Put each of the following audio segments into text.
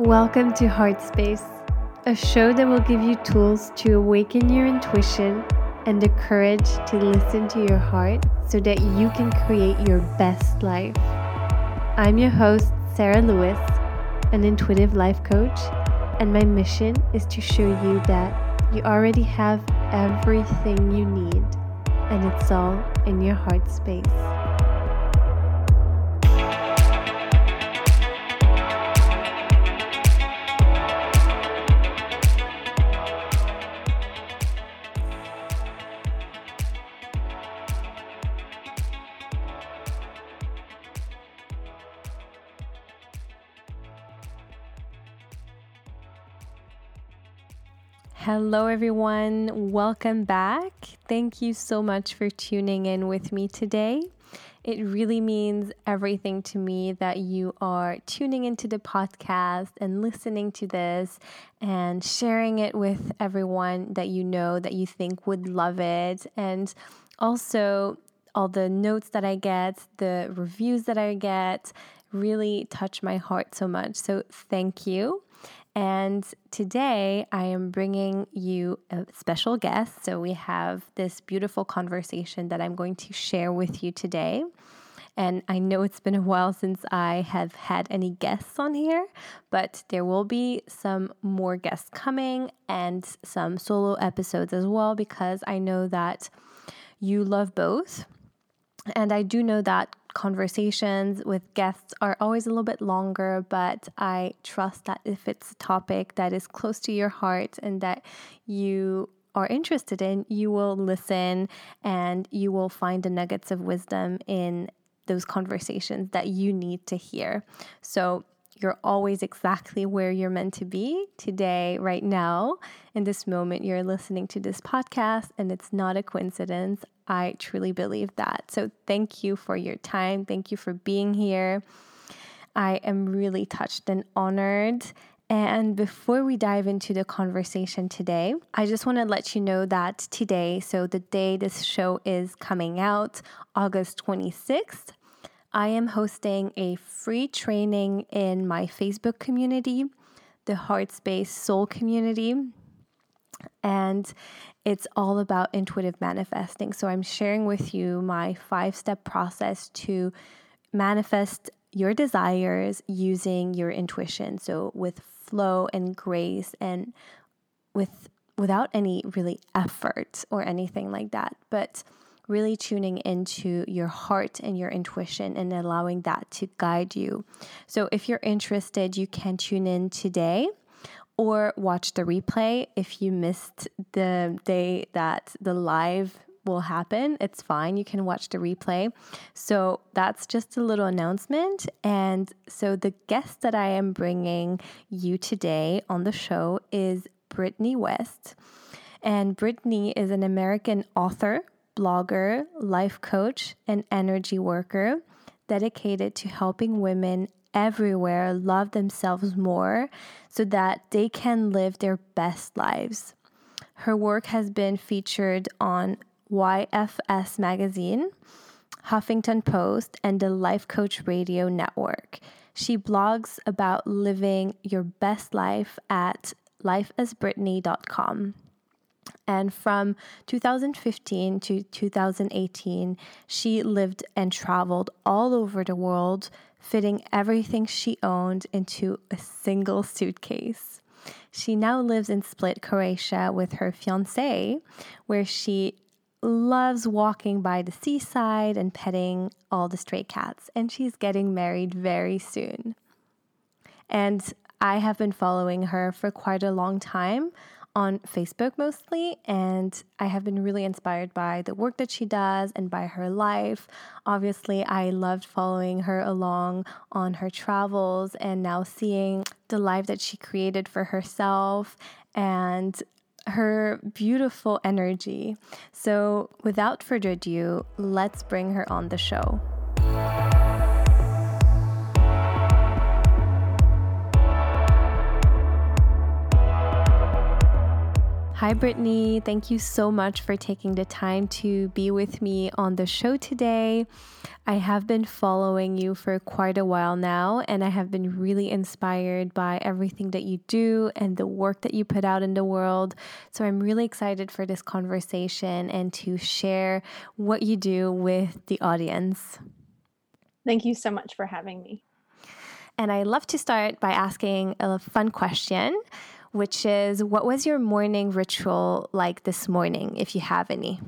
Welcome to Heart Space, a show that will give you tools to awaken your intuition and the courage to listen to your heart so that you can create your best life. I'm your host, Sarah Lewis, an intuitive life coach, and my mission is to show you that you already have everything you need, and it's all in your heart space. Hello, everyone. Welcome back. Thank you so much for tuning in with me today. It really means everything to me that you are tuning into the podcast and listening to this and sharing it with everyone that you know that you think would love it. And also, all the notes that I get, the reviews that I get really touch my heart so much. So, thank you. And today I am bringing you a special guest. So we have this beautiful conversation that I'm going to share with you today. And I know it's been a while since I have had any guests on here, but there will be some more guests coming and some solo episodes as well because I know that you love both. And I do know that conversations with guests are always a little bit longer, but I trust that if it's a topic that is close to your heart and that you are interested in, you will listen and you will find the nuggets of wisdom in those conversations that you need to hear. So, you're always exactly where you're meant to be today, right now, in this moment. You're listening to this podcast, and it's not a coincidence. I truly believe that. So, thank you for your time. Thank you for being here. I am really touched and honored. And before we dive into the conversation today, I just want to let you know that today, so the day this show is coming out, August 26th, I am hosting a free training in my Facebook community, the Heart Space Soul Community. And it's all about intuitive manifesting. So I'm sharing with you my five step process to manifest your desires using your intuition. So with flow and grace and with without any really effort or anything like that. But really tuning into your heart and your intuition and allowing that to guide you. So, if you're interested, you can tune in today or watch the replay if you missed the day that the live will happen. It's fine. You can watch the replay. So that's just a little announcement. And so the guest that I am bringing you today on the show is Britny West. And Britny is an American author, blogger, life coach, and energy worker dedicated to helping women everywhere love themselves more so that they can live their best lives. Her work has been featured on YFS Magazine, Huffington Post, and the Life Coach Radio Network. She blogs about living your best life at lifeasbritny.com. And from 2015 to 2018, she lived and traveled all over the world, fitting everything she owned into a single suitcase. She now lives in Split, Croatia with her fiance, where she loves walking by the seaside and petting all the stray cats. And she's getting married very soon. And I have been following her for quite a long time on Facebook mostly, and I have been really inspired by the work that she does and by her life. Obviously, I loved following her along on her travels and now seeing the life that she created for herself and her beautiful energy. So, without further ado, let's bring her on the show. Hi, Britny. Thank you so much for taking the time to be with me on the show today. I have been following you for quite a while now, and I have been really inspired by everything that you do and the work that you put out in the world. So I'm really excited for this conversation and to share what you do with the audience. Thank you so much for having me. And I love to start by asking a fun question which is what was your morning ritual like this morning, if you have any?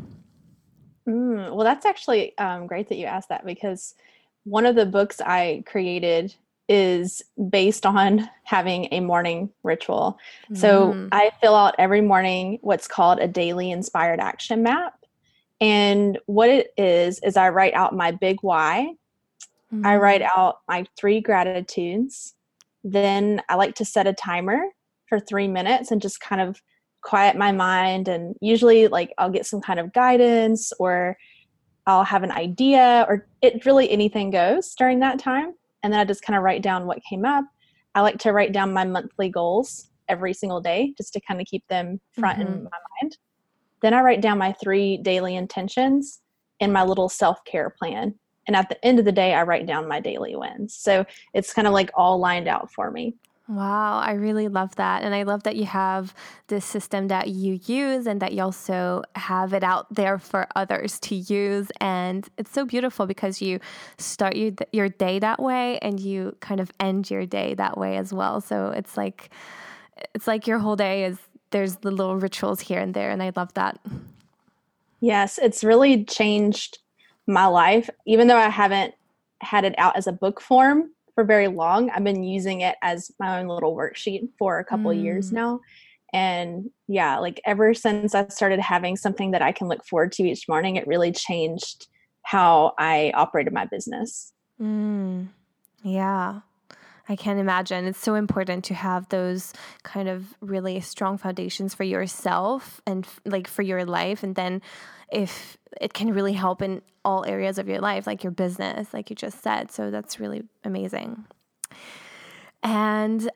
Mm, well, that's actually um, great that you asked that because one of the books I created is based on having a morning ritual. Mm. So I fill out every morning what's called a daily inspired action map. And what it is, is I write out my big why. Mm. I write out my three gratitudes. Then I like to set a timer for three minutes and just kind of quiet my mind. And usually, like, I'll get some kind of guidance or I'll have an idea, or it really anything goes during that time. And then I just kind of write down what came up. I like to write down my monthly goals every single day just to kind of keep them front mm-hmm. in my mind. Then I write down my three daily intentions in my little self care plan. And at the end of the day, I write down my daily wins. So it's kind of like all lined out for me. Wow, I really love that. And I love that you have this system that you use and that you also have it out there for others to use. And it's so beautiful because you start your, your day that way and you kind of end your day that way as well. So it's like, it's like your whole day is there's the little rituals here and there. And I love that. Yes, it's really changed my life. Even though I haven't had it out as a book form, for very long. I've been using it as my own little worksheet for a couple mm. years now. And yeah, like ever since I started having something that I can look forward to each morning, it really changed how I operated my business. Mm. Yeah. I can imagine. It's so important to have those kind of really strong foundations for yourself and like for your life. And then if it can really help in all areas of your life, like your business, like you just said. So that's really amazing. And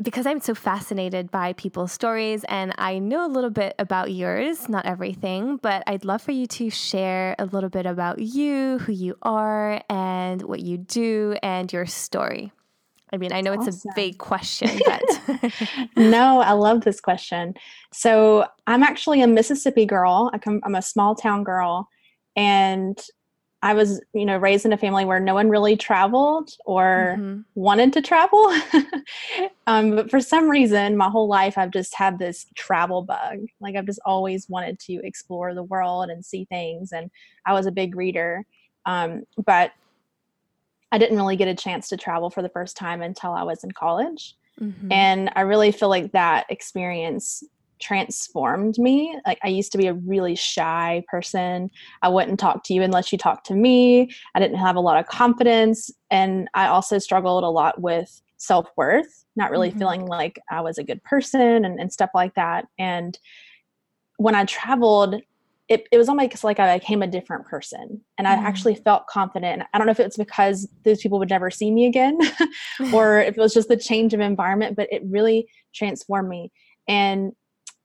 because I'm so fascinated by people's stories and I know a little bit about yours, not everything, but I'd love for you to share a little bit about you, who you are, and what you do, and your story. I mean, I know awesome. it's a big question, but no, I love this question. So, I'm actually a Mississippi girl. I come, I'm a small town girl, and I was, you know, raised in a family where no one really traveled or mm-hmm. wanted to travel. um, but for some reason, my whole life, I've just had this travel bug. Like, I've just always wanted to explore the world and see things. And I was a big reader. Um, but I didn't really get a chance to travel for the first time until I was in college. Mm-hmm. And I really feel like that experience transformed me. Like I used to be a really shy person. I wouldn't talk to you unless you talked to me. I didn't have a lot of confidence and I also struggled a lot with self-worth, not really mm-hmm. feeling like I was a good person and, and stuff like that. And when I traveled, it, it was almost like I became a different person and I mm. actually felt confident. And I don't know if it's because those people would never see me again or if it was just the change of environment, but it really transformed me. And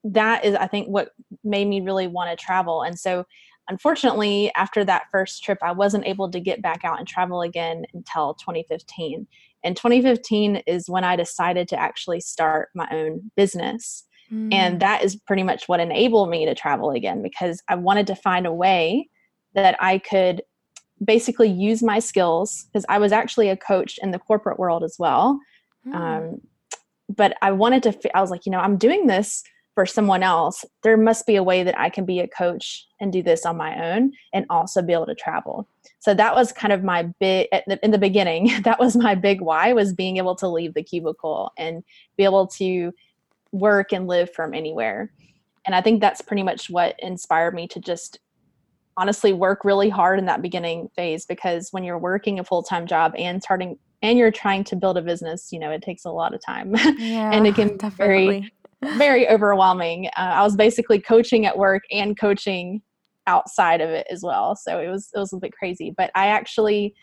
that is, I think, what made me really want to travel. And so, unfortunately, after that first trip, I wasn't able to get back out and travel again until 2015. And 2015 is when I decided to actually start my own business. Mm. And that is pretty much what enabled me to travel again because I wanted to find a way that I could basically use my skills because I was actually a coach in the corporate world as well. Mm. Um, but I wanted to, I was like, you know, I'm doing this for someone else. There must be a way that I can be a coach and do this on my own and also be able to travel. So that was kind of my big, in the beginning, that was my big why was being able to leave the cubicle and be able to work and live from anywhere. And I think that's pretty much what inspired me to just honestly work really hard in that beginning phase because when you're working a full-time job and starting and you're trying to build a business, you know, it takes a lot of time. Yeah, and it can be very very overwhelming. Uh, I was basically coaching at work and coaching outside of it as well. So it was it was a bit crazy. But I actually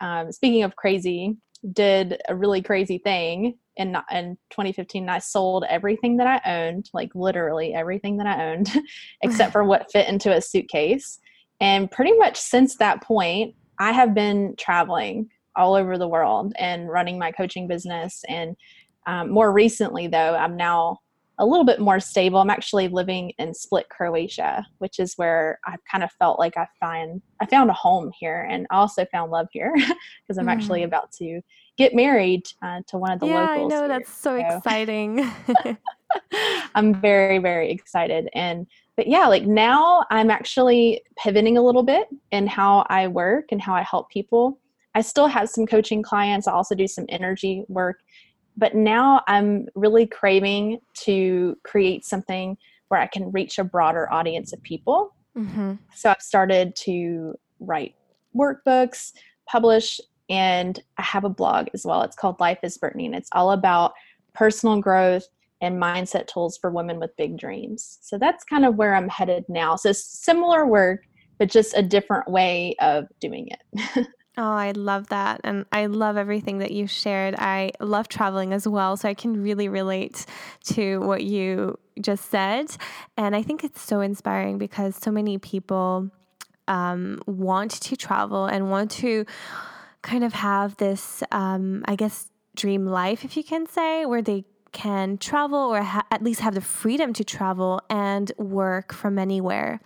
um, speaking of crazy, did a really crazy thing in in 2015 I sold everything that I owned, like literally everything that I owned, except for what fit into a suitcase. And pretty much since that point, I have been traveling all over the world and running my coaching business. And um, more recently, though, I'm now a little bit more stable. I'm actually living in Split, Croatia, which is where I've kind of felt like I find I found a home here, and I also found love here because I'm mm. actually about to get married uh, to one of the yeah, locals. I know here. that's so, so. exciting. I'm very very excited, and but yeah, like now I'm actually pivoting a little bit in how I work and how I help people. I still have some coaching clients. I also do some energy work but now I'm really craving to create something where I can reach a broader audience of people. Mm-hmm. So I've started to write workbooks, publish, and I have a blog as well. It's called Life is and it's all about personal growth and mindset tools for women with big dreams. So that's kind of where I'm headed now. So similar work, but just a different way of doing it. Oh, I love that. And I love everything that you shared. I love traveling as well. So I can really relate to what you just said. And I think it's so inspiring because so many people um, want to travel and want to kind of have this, um, I guess, dream life, if you can say, where they can travel or ha- at least have the freedom to travel and work from anywhere.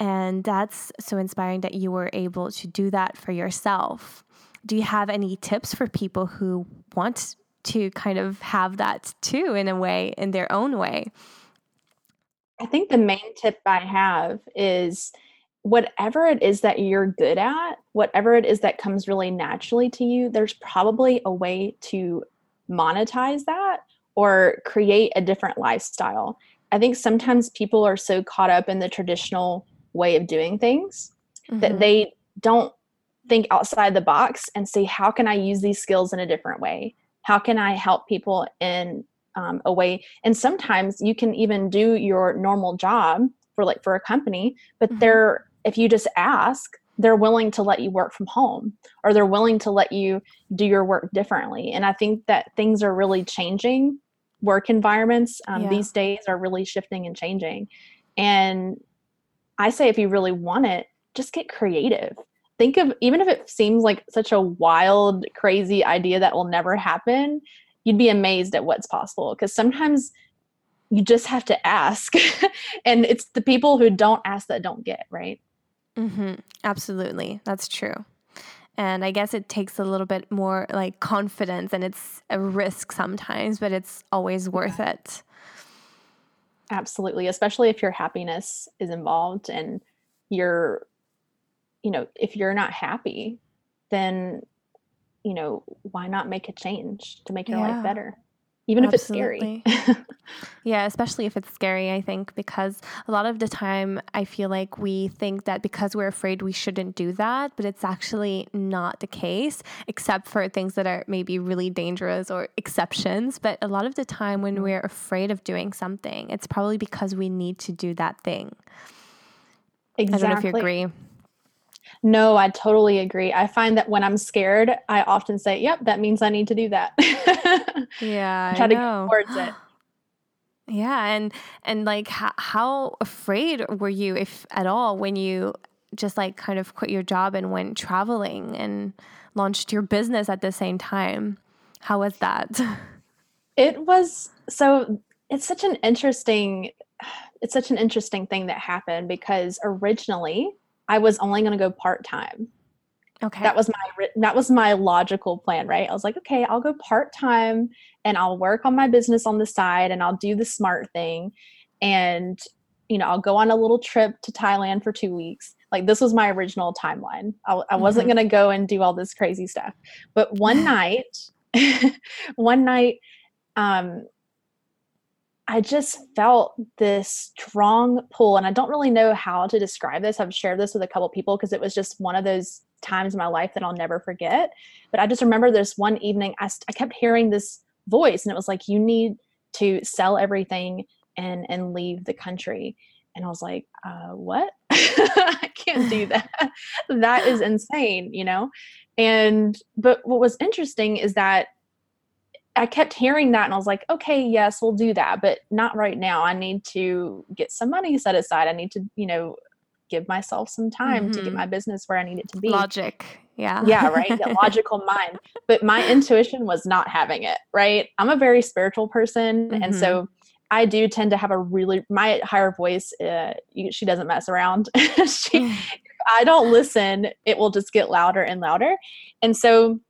And that's so inspiring that you were able to do that for yourself. Do you have any tips for people who want to kind of have that too, in a way, in their own way? I think the main tip I have is whatever it is that you're good at, whatever it is that comes really naturally to you, there's probably a way to monetize that or create a different lifestyle. I think sometimes people are so caught up in the traditional way of doing things mm-hmm. that they don't think outside the box and say how can i use these skills in a different way how can i help people in um, a way and sometimes you can even do your normal job for like for a company but mm-hmm. they're if you just ask they're willing to let you work from home or they're willing to let you do your work differently and i think that things are really changing work environments um, yeah. these days are really shifting and changing and I say if you really want it, just get creative. Think of even if it seems like such a wild, crazy idea that will never happen, you'd be amazed at what's possible because sometimes you just have to ask and it's the people who don't ask that don't get right mm-hmm. absolutely that's true and i guess it takes a little bit more like confidence and it's a risk sometimes but it's always worth it Absolutely, especially if your happiness is involved and you're you know, if you're not happy, then you know, why not make a change to make your yeah. life better? Even Absolutely. if it's scary. yeah, especially if it's scary, I think, because a lot of the time I feel like we think that because we're afraid we shouldn't do that, but it's actually not the case, except for things that are maybe really dangerous or exceptions. But a lot of the time when mm-hmm. we're afraid of doing something, it's probably because we need to do that thing. Exactly. I don't know if you agree. No, I totally agree. I find that when I'm scared, I often say, "Yep, that means I need to do that." yeah, try to get towards it. Yeah, and and like how, how afraid were you, if at all, when you just like kind of quit your job and went traveling and launched your business at the same time? How was that? It was so. It's such an interesting. It's such an interesting thing that happened because originally I was only going to go part time. Okay. That was my that was my logical plan, right? I was like, okay, I'll go part time and I'll work on my business on the side and I'll do the smart thing and you know, I'll go on a little trip to Thailand for 2 weeks. Like this was my original timeline. I, I wasn't mm-hmm. going to go and do all this crazy stuff. But one night one night um I just felt this strong pull, and I don't really know how to describe this. I've shared this with a couple people because it was just one of those times in my life that I'll never forget. But I just remember this one evening, I, I kept hearing this voice, and it was like, "You need to sell everything and and leave the country." And I was like, uh, "What? I can't do that. that is insane," you know. And but what was interesting is that I kept hearing that and I was like, okay, yes, we'll do that, but not right now. I need to get some money set aside. I need to, you know, give myself some time mm-hmm. to get mm-hmm. my business where I need it to be. Logic. Yeah. Yeah, right. The logical mind. But my intuition was not having it, right? I'm a very spiritual person. Mm-hmm. And so mm-hmm. I do tend to have a really, my higher voice, uh, she doesn't mess around. she, I don't listen, it will just get louder and louder. And so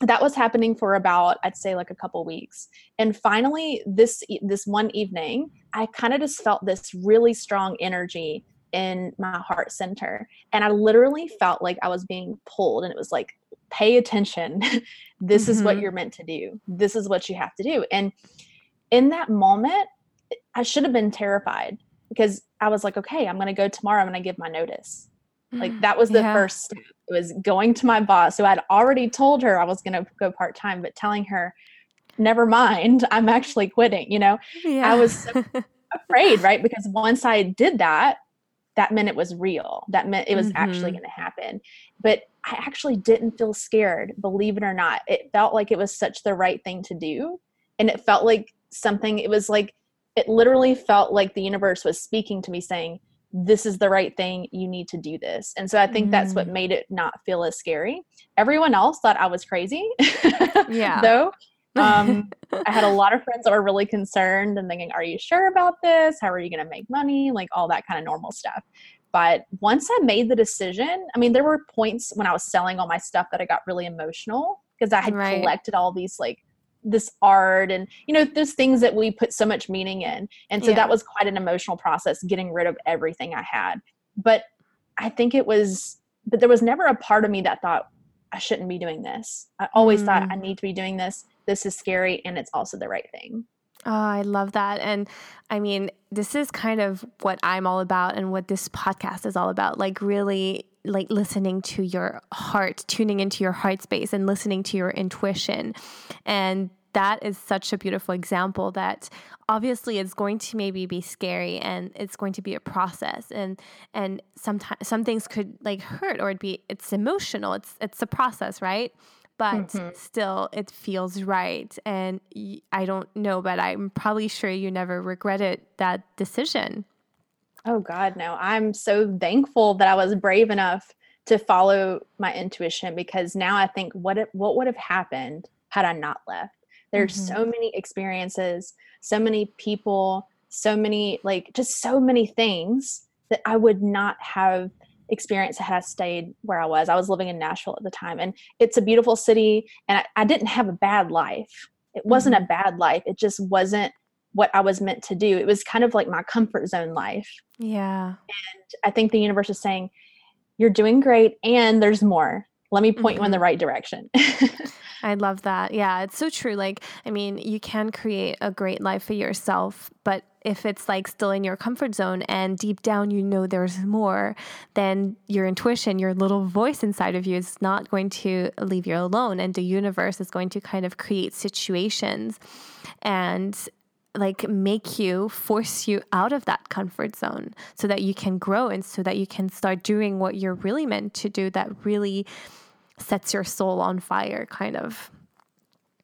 that was happening for about i'd say like a couple weeks and finally this this one evening i kind of just felt this really strong energy in my heart center and i literally felt like i was being pulled and it was like pay attention this mm-hmm. is what mm-hmm. you're meant to do this is what you have to do and in that moment i should have been terrified because i was like okay i'm going to go tomorrow i'm going to give my notice like that was the yeah. first step. It was going to my boss. So I'd already told her I was going to go part time, but telling her, never mind, I'm actually quitting. You know, yeah. I was so afraid, right? Because once I did that, that meant it was real. That meant it was mm-hmm. actually going to happen. But I actually didn't feel scared, believe it or not. It felt like it was such the right thing to do. And it felt like something, it was like, it literally felt like the universe was speaking to me saying, this is the right thing you need to do this and so i think mm. that's what mm. made it not feel as scary everyone else thought i was crazy yeah though um, i had a lot of friends that were really concerned and thinking are you sure about this how are you going to make money like all that kind of normal stuff but once i made the decision i mean there were points when i was selling all my stuff that i got really emotional because i had right. collected all these like this art and you know those things that we put so much meaning in and so yeah. that was quite an emotional process getting rid of everything i had but i think it was but there was never a part of me that thought i shouldn't be doing this i always mm. thought i mm. need to be doing this this is scary and it's also the right thing Oh, I love that. And I mean, this is kind of what I'm all about and what this podcast is all about. Like, really, like listening to your heart, tuning into your heart space and listening to your intuition. And that is such a beautiful example that obviously it's going to maybe be scary and it's going to be a process and and sometimes some things could like hurt or it'd be it's emotional it's it's a process right but mm-hmm. still it feels right and i don't know but i'm probably sure you never regretted that decision oh god no i'm so thankful that i was brave enough to follow my intuition because now i think what it, what would have happened had i not left there's mm-hmm. so many experiences, so many people, so many, like, just so many things that I would not have experienced had I stayed where I was. I was living in Nashville at the time, and it's a beautiful city, and I, I didn't have a bad life. It wasn't mm-hmm. a bad life. It just wasn't what I was meant to do. It was kind of like my comfort zone life. Yeah. And I think the universe is saying, You're doing great, and there's more. Let me point mm-hmm. you in the mm-hmm. right direction. I love that. Yeah, it's so true. Like, I mean, you can create a great life for yourself, but if it's like still in your comfort zone and deep down you know there's more, then your intuition, your little voice inside of you is not going to leave you alone. And the universe is going to kind of create situations and like make you force you out of that comfort zone so that you can grow and so that you can start doing what you're really meant to do that really sets your soul on fire, kind of.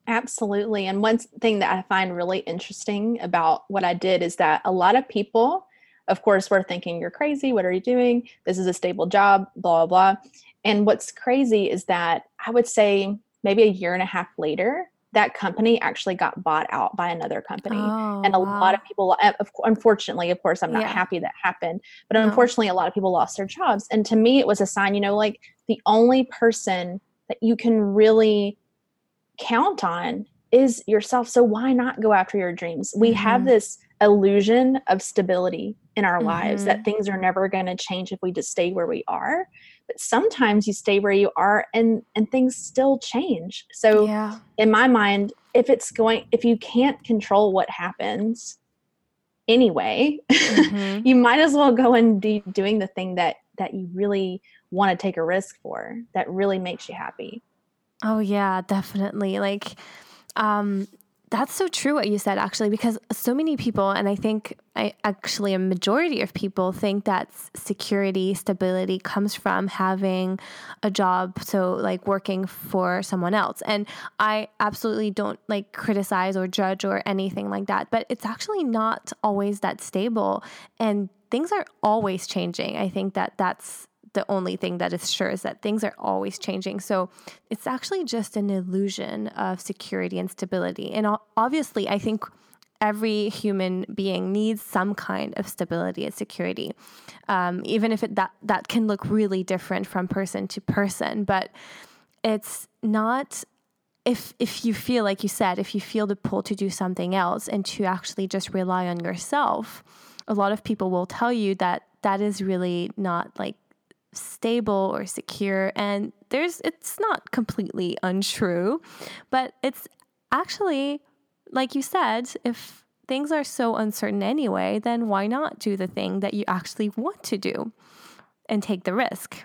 Absolutely. And one thing that I find really interesting about what I did is that a lot of people, of course, were thinking, You're crazy. What are you doing? This is a stable job, blah, blah, blah. And what's crazy is that I would say maybe a year and a half later, that company actually got bought out by another company. Oh, and a wow. lot of people, unfortunately, of course, I'm not yeah. happy that happened, but no. unfortunately, a lot of people lost their jobs. And to me, it was a sign, you know, like the only person that you can really count on is yourself. So why not go after your dreams? We mm-hmm. have this illusion of stability in our mm-hmm. lives that mm-hmm. things are never going to change if we just stay where we are but sometimes you stay where you are and and things still change so yeah. in my mind if it's going if you can't control what happens anyway mm-hmm. you might as well go and be doing the thing that that you really want to take a risk for that really makes you happy oh yeah definitely like um that's so true what you said actually because so many people and I think I actually a majority of people think that security stability comes from having a job so like working for someone else. And I absolutely don't like criticize or judge or anything like that but it's actually not always that stable and things are always changing. I think that that's the only thing that is sure is that things are always changing. So it's actually just an illusion of security and stability. And obviously, I think every human being needs some kind of stability and security, um, even if it, that that can look really different from person to person. But it's not if if you feel like you said if you feel the pull to do something else and to actually just rely on yourself a lot of people will tell you that that is really not like stable or secure and there's it's not completely untrue but it's actually like you said if things are so uncertain anyway then why not do the thing that you actually want to do and take the risk?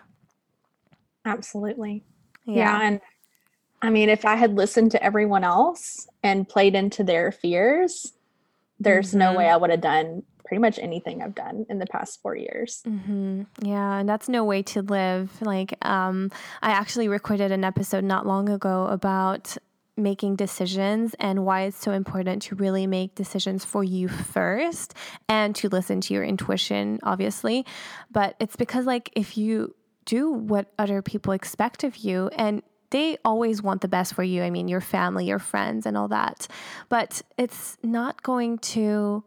Absolutely. Yeah, yeah. and i mean if i had listened to everyone else and played into their fears there's mm-hmm. no way i would have done pretty much anything I've done in the past four years. Mm-hmm. Yeah, and that's no way to live. Like, um, I actually recorded an episode not long ago about making decisions and why it's so important to really make decisions for you first and to listen to your intuition, obviously. But it's because, like, if you do what other people expect of you and they always want the best for you. I mean, your family, your friends, and all that. But it's not going to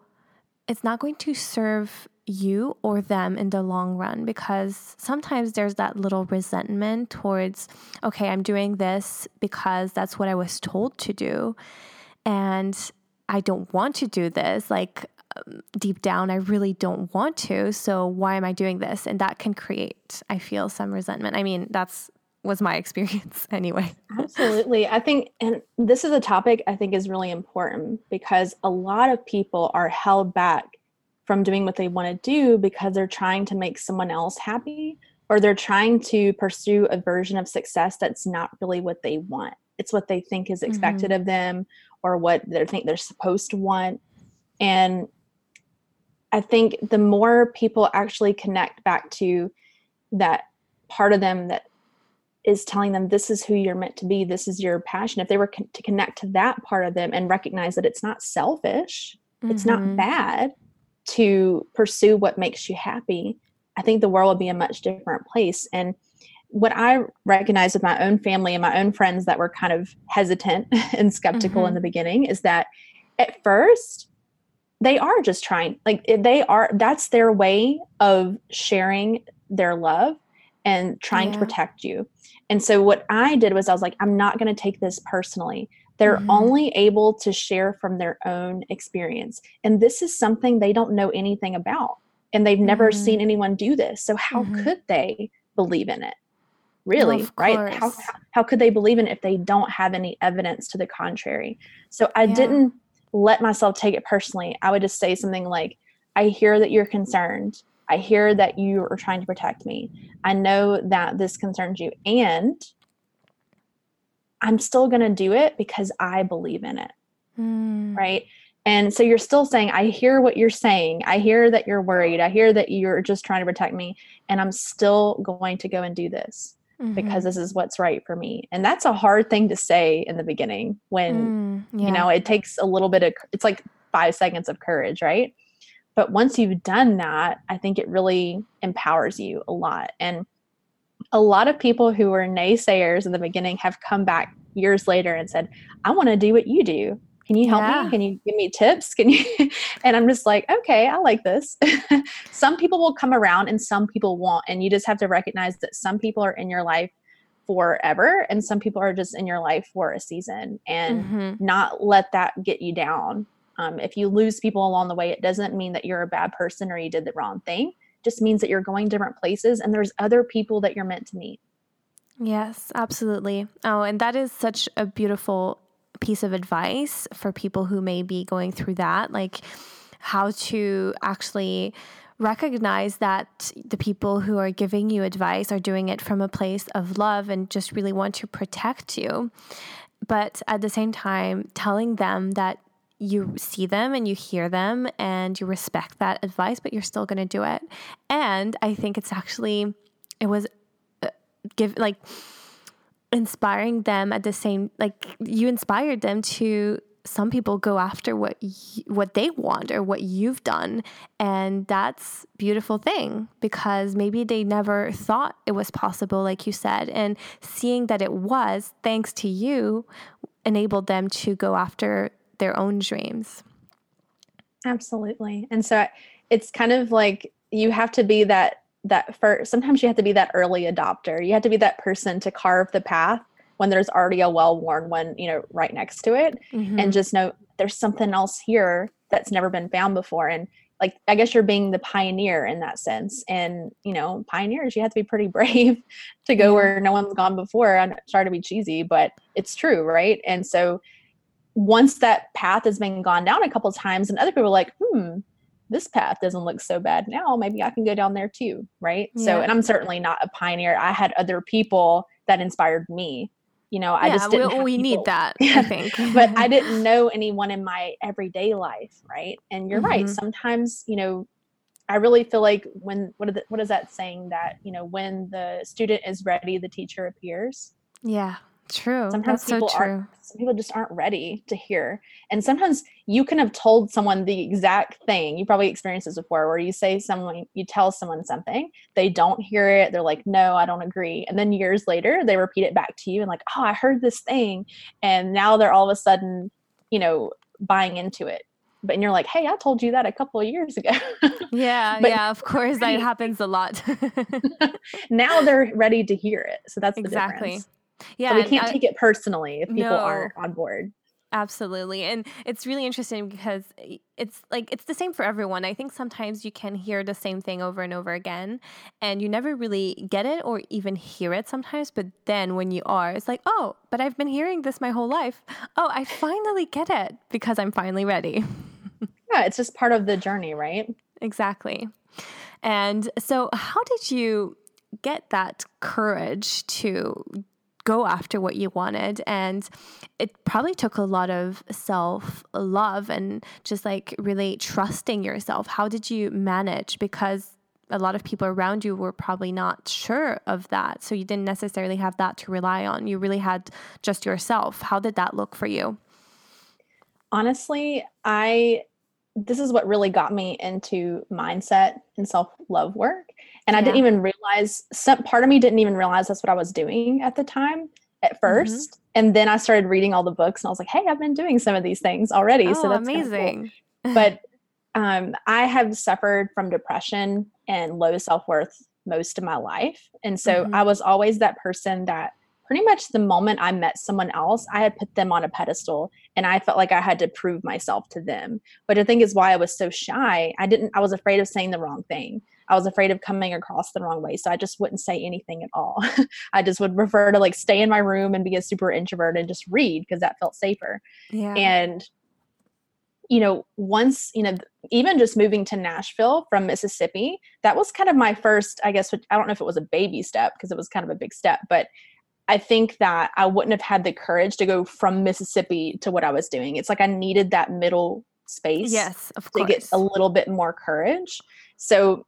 it's not going to serve you or them in the long run because sometimes there's that little resentment towards, okay, I'm doing this because that's what I was told to do. And I don't want to do this. Like, um, deep down, I really don't want to. So, why am I doing this? And that can create, I feel, some resentment. I mean, that's was my experience anyway. Absolutely. I think, and this is a topic I think is really important because a lot of people are held back from doing what they want to do because they're trying to make someone else happy or they're trying to pursue a version of success that's not really what they want. It's what they think is expected mm-hmm. of them or what they think they're supposed to want. And I think the more people actually connect back to that part of them that is telling them this is who you're meant to be this is your passion if they were con- to connect to that part of them and recognize that it's not selfish mm-hmm. it's not mm-hmm. bad to pursue what makes you happy i think the world would be a much different place and what i recognize with my own family and my own friends that were kind of hesitant and skeptical mm-hmm. in the beginning is that at first they are just trying like they are that's their way of sharing their love and trying yeah. to protect you and so what I did was I was like, I'm not going to take this personally. They're mm-hmm. only able to share from their own experience. And this is something they don't know anything about. And they've never mm-hmm. seen anyone do this. So how mm-hmm. could they believe in it? Really, right? How, how, how could they believe in it if they don't have any evidence to the contrary? So I yeah. didn't let myself take it personally. I would just say something like, I hear that you're concerned. I hear that you are trying to protect me. I know that this concerns you. And I'm still going to do it because I believe in it. Mm. Right. And so you're still saying, I hear what you're saying. I hear that you're worried. I hear that you're just trying to protect me. And I'm still going to go and do this mm-hmm. because this is what's right for me. And that's a hard thing to say in the beginning when, mm, yeah. you know, it takes a little bit of, it's like five seconds of courage, right? But once you've done that, I think it really empowers you a lot. And a lot of people who were naysayers in the beginning have come back years later and said, I want to do what you do. Can you help yeah. me? Can you give me tips? Can you? and I'm just like, okay, I like this. some people will come around and some people won't. And you just have to recognize that some people are in your life forever and some people are just in your life for a season and mm-hmm. not let that get you down um, if you lose people along the way, it doesn't mean that you're a bad person or you did the wrong thing. It just means that you're going different places and there's other people that you're meant to meet. Yes, absolutely. Oh, and that is such a beautiful piece of advice for people who may be going through that, like how to actually recognize that the people who are giving you advice are doing it from a place of love and just really want to protect you. but at the same time, telling them that you see them and you hear them and you respect that advice, but you're still going to do it. And I think it's actually, it was uh, give like inspiring them at the same, like you inspired them to some people go after what what they want or what you've done and that's beautiful thing because maybe they never thought it was possible like you said and seeing that it was thanks to you enabled them to go after their own dreams absolutely and so it's kind of like you have to be that that first sometimes you have to be that early adopter you have to be that person to carve the path when there's already a well-worn one, you know, right next to it. Mm-hmm. And just know there's something else here that's never been found before. And like I guess you're being the pioneer in that sense. And you know, pioneers, you have to be pretty brave to go yeah. where no one's gone before. I'm sorry to be cheesy, but it's true, right? And so once that path has been gone down a couple times and other people are like, hmm, this path doesn't look so bad now. Maybe I can go down there too. Right. Yeah. So, and I'm certainly not a pioneer. I had other people that inspired me you know i just didn't we, we need that i think but i didn't know anyone in my everyday life right and you're mm-hmm. right sometimes you know i really feel like when what it, what is that saying that you know when the student is ready the teacher appears yeah True. Sometimes That's people so true. are some people just aren't ready to hear. And sometimes you can have told someone the exact thing. You probably experienced this before where you say someone you tell someone something, they don't hear it, they're like, no, I don't agree. And then years later they repeat it back to you and like, oh, I heard this thing. And now they're all of a sudden, you know, buying into it but and you're like, hey, I told you that a couple of years ago. yeah, yeah, of course that happens a lot. now they're ready to hear it. So that's exactly. Yeah. So we can't I, take it personally if people no, aren't on board. Absolutely. And it's really interesting because it's like it's the same for everyone. I think sometimes you can hear the same thing over and over again and you never really get it or even hear it sometimes. But then when you are, it's like, oh, but I've been hearing this my whole life. Oh, I finally get it because I'm finally ready. yeah, it's just part of the journey, right? Exactly. And so, how did you get that courage to go after what you wanted. And it probably took a lot of self love and just like really trusting yourself. How did you manage? Because a lot of people around you were probably not sure of that. So you didn't necessarily have that to rely on. You really had just yourself. How did that look for you? Honestly, I this is what really got me into mindset and self-love work and yeah. i didn't even realize some part of me didn't even realize that's what i was doing at the time at 1st mm-hmm. and then i started reading all the books and i was like hey i've been doing some of these things already oh, so that's amazing cool. but um, i have suffered from depression and low self-worth most of my life and so mm-hmm. i was always that person that pretty much the moment I met someone else, I had put them on a pedestal and I felt like I had to prove myself to them. But I think is why I was so shy. I didn't, I was afraid of saying the wrong thing. I was afraid of coming across the wrong way. So I just wouldn't say anything at all. I just would prefer to like stay in my room and be a super introvert and just read because that felt safer. Yeah. And you know, once, you know, even just moving to Nashville from Mississippi, that was kind of my first, I guess, I don't know if it was a baby step because it was kind of a big step, but I think that I wouldn't have had the courage to go from Mississippi to what I was doing. It's like I needed that middle space. Yes, of course. To get a little bit more courage. So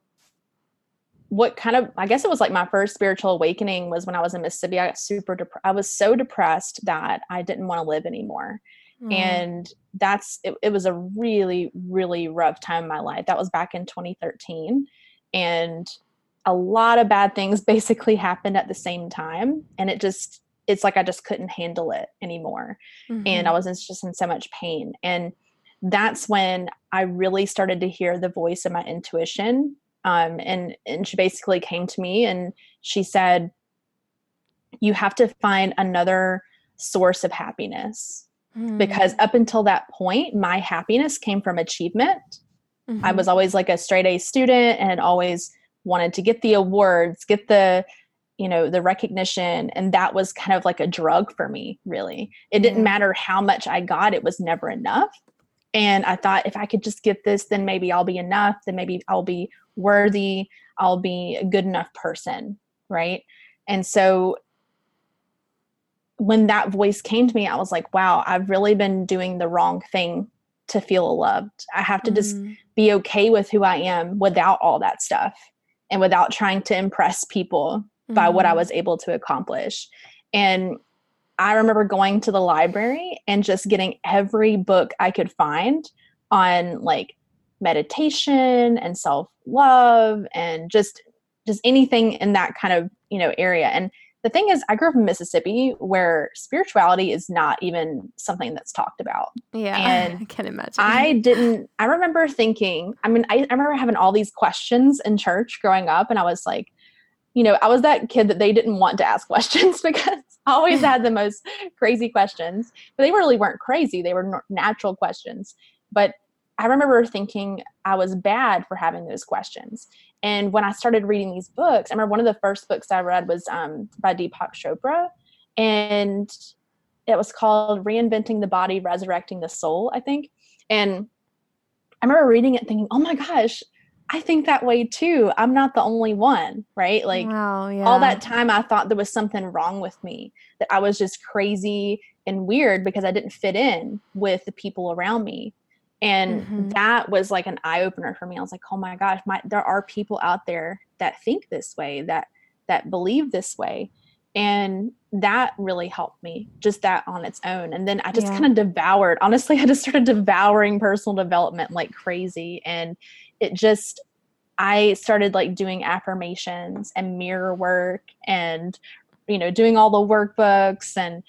what kind of I guess it was like my first spiritual awakening was when I was in Mississippi. I got super I was so depressed that I didn't want to live anymore. Mm. And that's it, it was a really really rough time in my life. That was back in 2013 and a lot of bad things basically happened at the same time and it just it's like i just couldn't handle it anymore mm-hmm. and i mm-hmm. was just in so much pain and that's when i really started to hear the voice of my intuition um, and and she basically came to me and she said you have to find another source of happiness. Mm-hmm. because up until that point my happiness came from achievement. Mm-hmm. i was always like a straight a student and always wanted to get the awards, get the you know the recognition and that was kind of like a drug for me really. It didn't matter how much i got it was never enough. And i thought if i could just get this then maybe i'll be enough then maybe i'll be worthy i'll be a good enough person right and so when that voice came to me, I was like, wow, I've really been doing the wrong thing to feel loved. I have to mm. just be okay with who I am without all that stuff and without trying to impress people mm. by what I mm-hmm. was able to accomplish. And I remember going to the library and just getting every book I could find on like meditation and self-love and just just anything in that kind of, you know, area. And the thing is, I grew up in Mississippi where spirituality is not even something that's talked about. Yeah, and I can imagine. I didn't, I remember thinking, I mean, I, I remember having all these questions in church growing up, and I was like, you know, I was that kid that they didn't want to ask questions because I always had the most crazy questions, but they really weren't crazy. They were natural questions. But I remember thinking I was bad for having those questions. And when I started reading these books, I remember one of the first books I read was um, by Deepak Chopra, and it was called Reinventing the Body, Resurrecting the Soul, I think. And I remember reading it thinking, oh my gosh, I think that way too. I'm not the only one, right? Like wow, yeah. all that time I thought there was something wrong with me, that I was just crazy and weird because I didn't fit in with the people around me and mm-hmm. that was like an eye opener for me i was like oh my gosh my, there are people out there that think this way that that believe this way and that really helped me just that on its own and then i just yeah. kind of devoured honestly i just started devouring personal development like crazy and it just i started like doing affirmations and mirror work and you know doing all the workbooks and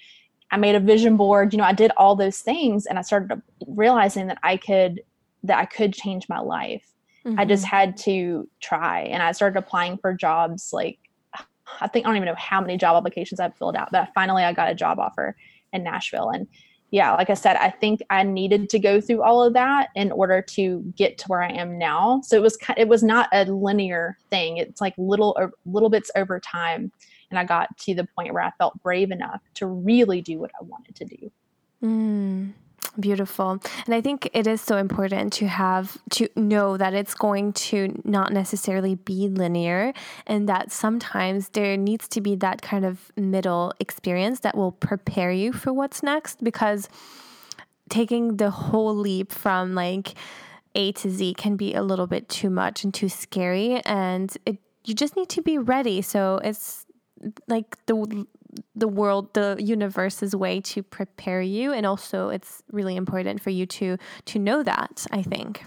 I made a vision board, you know, I did all those things and I started realizing that I could that I could change my life. Mm-hmm. I just had to try and I started applying for jobs like I think I don't even know how many job applications I've filled out, but finally I got a job offer in Nashville and yeah, like I said, I think I needed to go through all of that in order to get to where I am now. So it was it was not a linear thing. It's like little little bits over time and I got to the point where I felt brave enough to really do what I wanted to do. Mm, beautiful. And I think it is so important to have to know that it's going to not necessarily be linear and that sometimes there needs to be that kind of middle experience that will prepare you for what's next because taking the whole leap from like a to Z can be a little bit too much and too scary and it you just need to be ready. So it's like the the world the universe's way to prepare you and also it's really important for you to to know that i think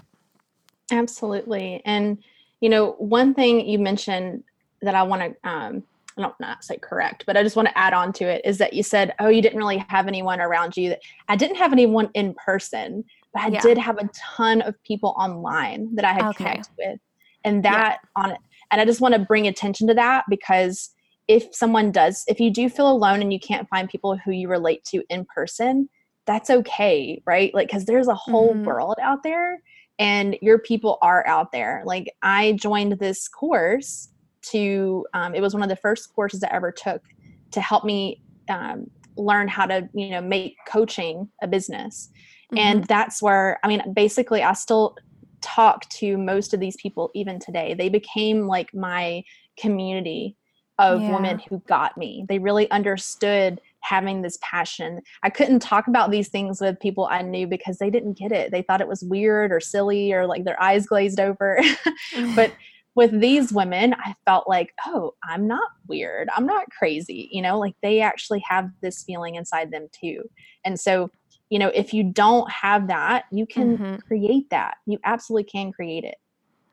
absolutely and you know one thing you mentioned that i want to um I don't not say correct, but I just want to add on to it is that you said, oh, you didn't really have anyone around you. That I didn't have anyone in person, but I yeah. did have a ton of people online that I had okay. connected with, and that yeah. on it. And I just want to bring attention to that because if someone does, if you do feel alone and you can't find people who you relate to in person, that's okay, right? Like, because there's a whole mm-hmm. world out there and your people are out there. Like, I joined this course to, um, it was one of the first courses I ever took to help me um, learn how to, you know, make coaching a business. Mm-hmm. And that's where, I mean, basically, I still talk to most of these people even today. They became like my community of yeah. women who got me. They really understood having this passion. I couldn't talk about these things with people I knew because they didn't get it. They thought it was weird or silly or like their eyes glazed over. but with these women, I felt like, oh, I'm not weird. I'm not crazy. You know, like they actually have this feeling inside them too. And so, you know, if you don't have that, you can mm-hmm. create that. You absolutely can create it.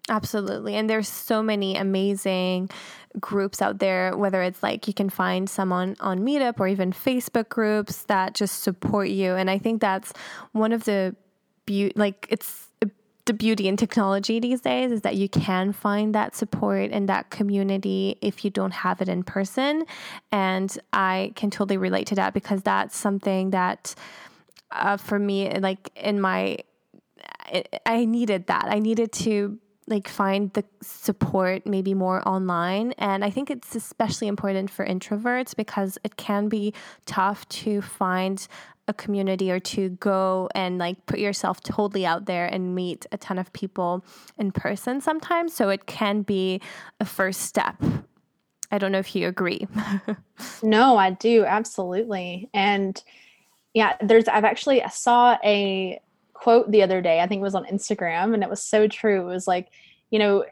Absolutely. And there's so many amazing groups out there, whether it's like you can find someone on Meetup or even Facebook groups that just support you. And I think that's one of the beauty, like it's the beauty in technology these days is that you can find that support and that community if you don't have it in person. And I can totally relate to that because that's something that uh, for me, like in my, I needed that. I needed to like find the support maybe more online and i think it's especially important for introverts because it can be tough to find a community or to go and like put yourself totally out there and meet a ton of people in person sometimes so it can be a first step I don't know if you agree. no, I do absolutely. And yeah, there's I've actually saw a quote the other day. I think it was on Instagram and it was so true. It was like, you know,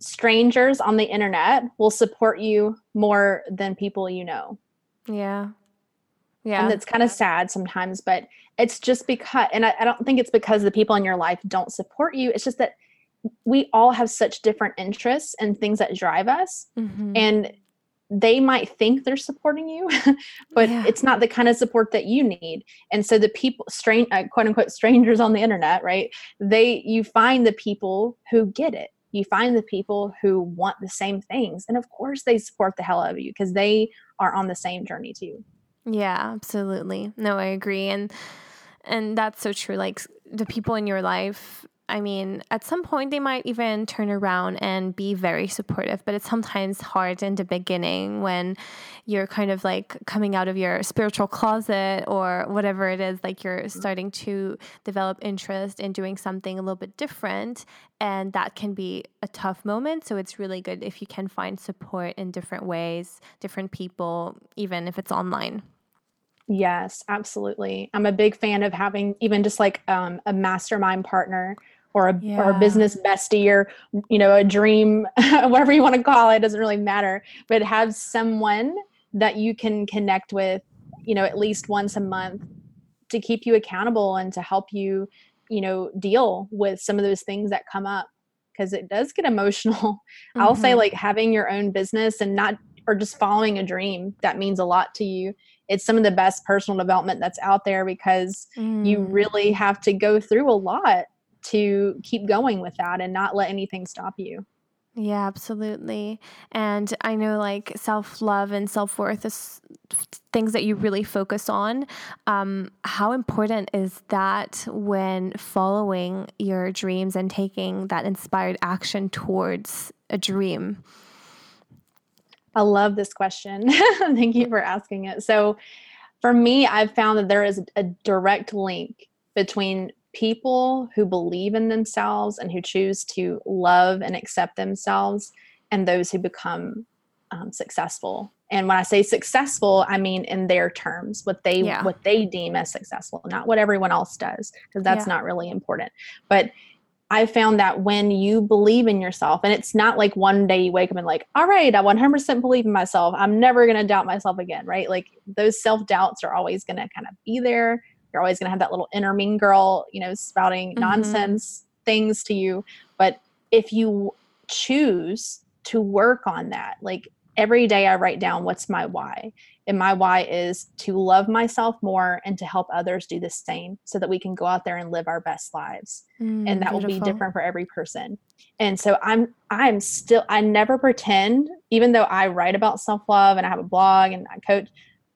strangers on the internet will support you more than people you know. Yeah. Yeah. And it's kind of sad sometimes, but it's just because, and I, I, don't think it's because the people in your life don't support you. It's just that we all have such different interests and things that drive us. Mm-hmm. And they might think they're supporting you, but yeah. it's not the kind of support that you need. And so the people, strange, uh, quote unquote, strangers on the internet, right? They, you find the people who get it you find the people who want the same things and of course they support the hell out of you because they are on the same journey too yeah absolutely no i agree and and that's so true like the people in your life I mean, at some point they might even turn around and be very supportive, but it's sometimes hard in the beginning when you're kind of like coming out of your spiritual closet or whatever it is, like you're mm-hmm. starting to develop interest in doing something a little bit different. And that can be a tough moment. So it's really good if you can find support in different ways, different people, even if it's online. Yes, absolutely. I'm a big fan of having even just like um, a mastermind partner or a, yeah. or a business bestie or you know a dream whatever you want to call it doesn't really matter but have someone that you can connect with you know at least once a month to keep you accountable and to help you you know deal with some of those things that come up because it does get emotional mm-hmm. i'll say mm-hmm. like having your own business and not or just following a dream that means a lot to you it's some of the best personal development that's out there because mm. you really have to go through a lot to keep going with that and not let anything stop you. Yeah, absolutely. And I know like self love and self worth is things that you really focus on. Um, how important is that when following your dreams and taking that inspired action towards a dream? I love this question. Thank you for asking it. So, for me, I've found that there is a direct link between people who believe in themselves and who choose to love and accept themselves and those who become um, successful. And when i say successful i mean in their terms what they yeah. what they deem as successful not what everyone else does because that's yeah. not really important. But i found that when you believe in yourself and it's not like one day you wake up and like all right i 100% believe in myself. I'm never going to doubt myself again right? Like those self doubts are always going to kind of be there you're always going to have that little inner mean girl, you know, spouting mm-hmm. nonsense things to you. But if you choose to work on that, like every day I write down what's my why. And my why is to love myself more and to help others do the same so that we can go out there and live our best lives. Mm, and that beautiful. will be different for every person. And so I'm I'm still I never pretend even though I write about self-love and I have a blog and I coach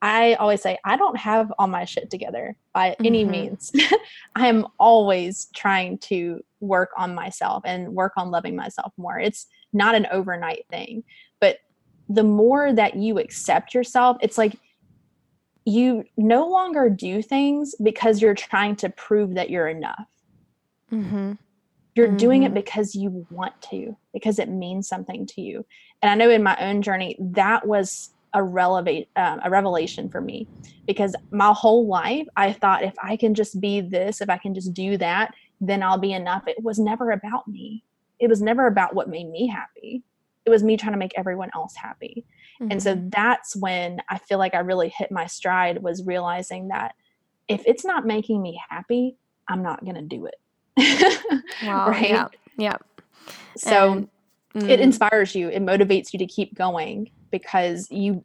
I always say, I don't have all my shit together by mm-hmm. any means. I am always trying to work on myself and work on loving myself more. It's not an overnight thing. But the more that you accept yourself, it's like you no longer do things because you're trying to prove that you're enough. Mm-hmm. You're mm-hmm. doing it mm-hmm. because you want to, because it means something to you. And I know in my own journey, that was a relevate um, a revelation for me because my whole life I thought if I can just be this, if I can just do that, then I'll be enough. It was never about me. It was never about what made me happy. It was me trying to make everyone else happy. Mm-hmm. And so mm-hmm. that's when I feel like I really hit my stride was realizing that if it's not making me happy, I'm not going to do it. wow. right? Yeah. Yeah. So and, mm. it inspires you, it motivates you to keep going because you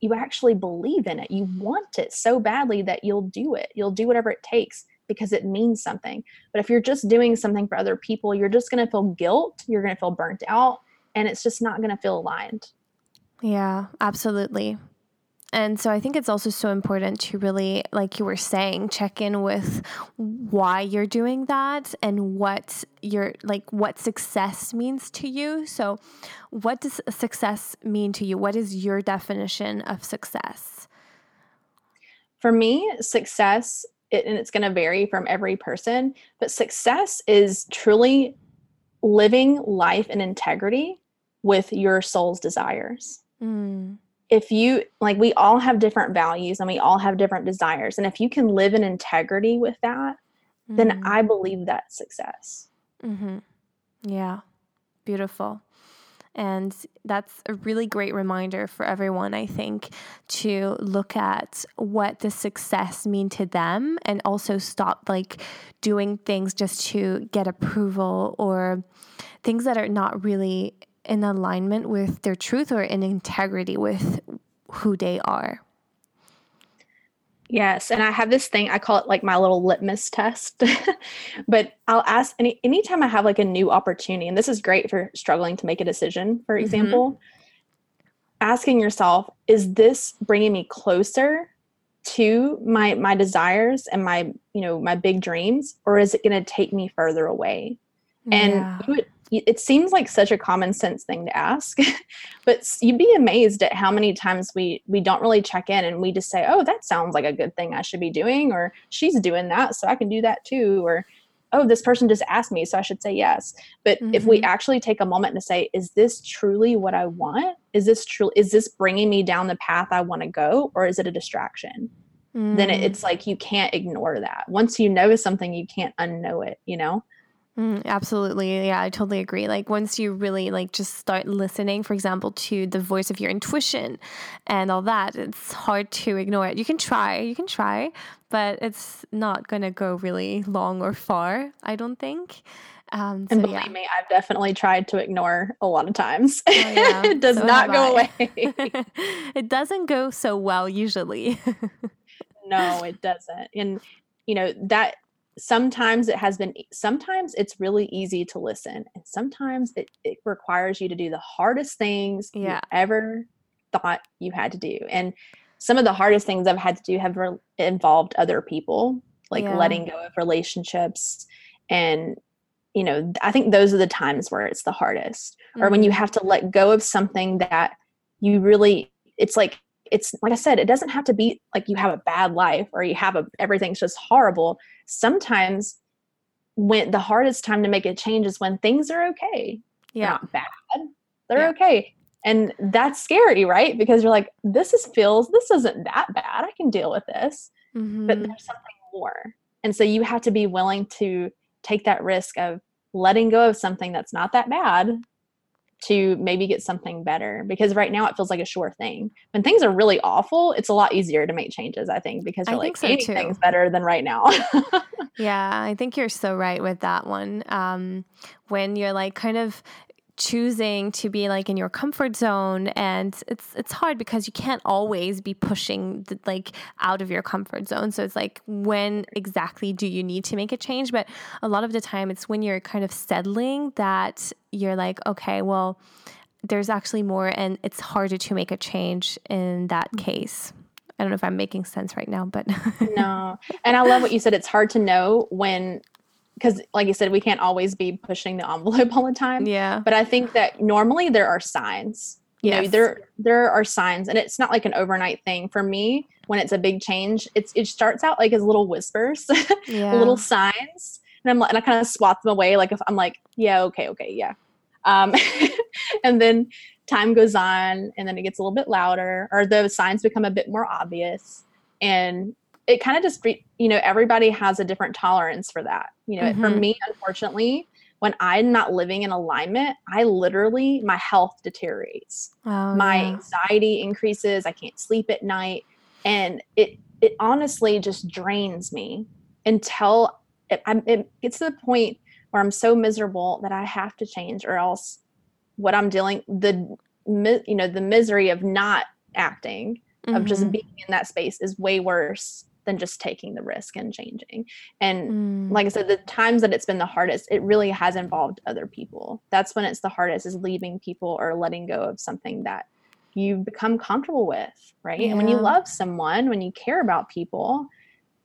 you actually believe in it. You want it so badly that you'll do it. You'll do whatever it takes because it means something. But if you're just doing something for other people, you're just going to feel guilt, you're going to feel burnt out, and it's just not going to feel aligned. Yeah, absolutely. And so I think it's also so important to really, like you were saying, check in with why you're doing that and what your like what success means to you. So what does success mean to you? What is your definition of success? For me, success it, and it's going to vary from every person, but success is truly living life in integrity with your soul's desires. Mm. If you like, we all have different values and we all have different desires. And if you can live in integrity with that, mm. then I believe that's success. Mm-hmm. Yeah, beautiful. And that's a really great reminder for everyone, I think, to look at what the success mean to them and also stop like doing things just to get approval or things that are not really in alignment with their truth or in integrity with who they are. Yes, and I have this thing I call it like my little litmus test. but I'll ask any anytime I have like a new opportunity, and this is great for struggling to make a decision, for mm-hmm. example. Mm-hmm. Asking yourself, is this bringing me closer to my my desires and my you know my big dreams, or is it going to take me further away? Yeah. And you, it seems like such a common sense thing to ask but you'd be amazed at how many times we we don't really check in and we just say oh that sounds like a good thing i should be doing or she's doing that so i can do that too or oh this person just asked me so i should say yes but mm-hmm. if we mm-hmm. actually take a moment to say is this truly what i want is this true is this bringing me down the path i want to go or is it a distraction mm. then it's like you can't ignore that once you know something you can't unknow it you know Mm, absolutely. Yeah, I totally agree. Like once you really like just start listening, for example, to the voice of your intuition and all that, it's hard to ignore it. You can try, you can try, but it's not going to go really long or far, I don't think. Um, so, and believe yeah. me, I've definitely tried to ignore a lot of times. Oh, yeah. it does so not go away. it doesn't go so well usually. no, it doesn't. And you know that sometimes it has been sometimes it's really easy to listen and sometimes it, it requires you to do the hardest things yeah. you ever thought you had to do and some of the hardest things i've had to do have re- involved other people like yeah. letting go of relationships and you know i think those are the times where it's the hardest mm-hmm. or when you mm-hmm. have to let go of something that you really it's like it's like I said, it doesn't have to be like you have a bad life or you have a everything's just horrible. Sometimes when the hardest time to make a change is when things are okay. Yeah. They're not bad. They're yeah. okay. And that's scary, right? Because you're like, this is feels, this isn't that bad. I can deal with this. Mm-hmm. But there's something more. And so you have to be willing to take that risk of letting go of something that's not that bad to maybe get something better because right now it feels like a sure thing. When things are really awful, it's a lot easier to make changes, I think, because you're I like, so anything's too. better than right now. yeah, I think you're so right with that one. Um, when you're like kind of choosing to be like in your comfort zone and it's it's hard because you can't always be pushing the, like out of your comfort zone so it's like when exactly do you need to make a change but a lot of the time it's when you're kind of settling that you're like okay well there's actually more and it's harder to make a change in that mm. case I don't know if I'm making sense right now, but no. And I love what you said. It's hard to know when because like you said we can't always be pushing the envelope all the time. Yeah. But i think that normally there are signs. You yes. know there there are signs and it's not like an overnight thing. For me when it's a big change it's it starts out like as little whispers yeah. little signs and i'm like and i kind of swat them away like if i'm like yeah okay okay yeah. Um and then time goes on and then it gets a little bit louder or the signs become a bit more obvious and it kind of just you know everybody has a different tolerance for that you know mm-hmm. for me unfortunately when i'm not living in alignment i literally my health deteriorates oh, my yeah. anxiety increases i can't sleep at night and it it honestly just drains me until it, it gets to the point where i'm so miserable that i have to change or else what i'm dealing the you know the misery of not acting mm-hmm. of just mm-hmm. being in that space is way worse than just taking the risk and changing. And mm. like I said, the times that it's been the hardest, it really has involved other people. That's when it's the hardest is leaving people or letting go of something that you become comfortable with, right? Yeah. And when you love someone, when you care about people,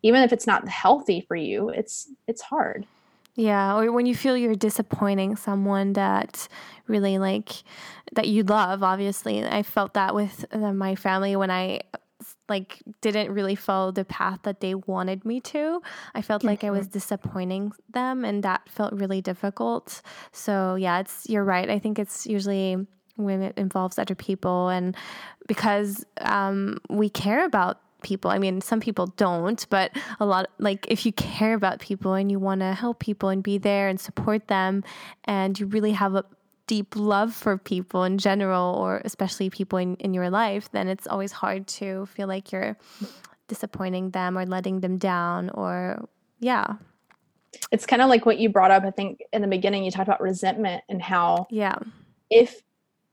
even if it's not healthy for you, it's it's hard. Yeah, or when you feel you're disappointing someone that really like that you love, obviously. I felt that with uh, my family when I like didn't really follow the path that they wanted me to. I felt like I was disappointing them and that felt really difficult. So, yeah, it's you're right. I think it's usually when it involves other people and because um, we care about people. I mean, some people don't, but a lot like if you care about people and you want to help people and be there and support them and you really have a deep love for people in general or especially people in, in your life, then it's always hard to feel like you're disappointing them or letting them down or yeah. It's kind of like what you brought up I think in the beginning you talked about resentment and how Yeah. If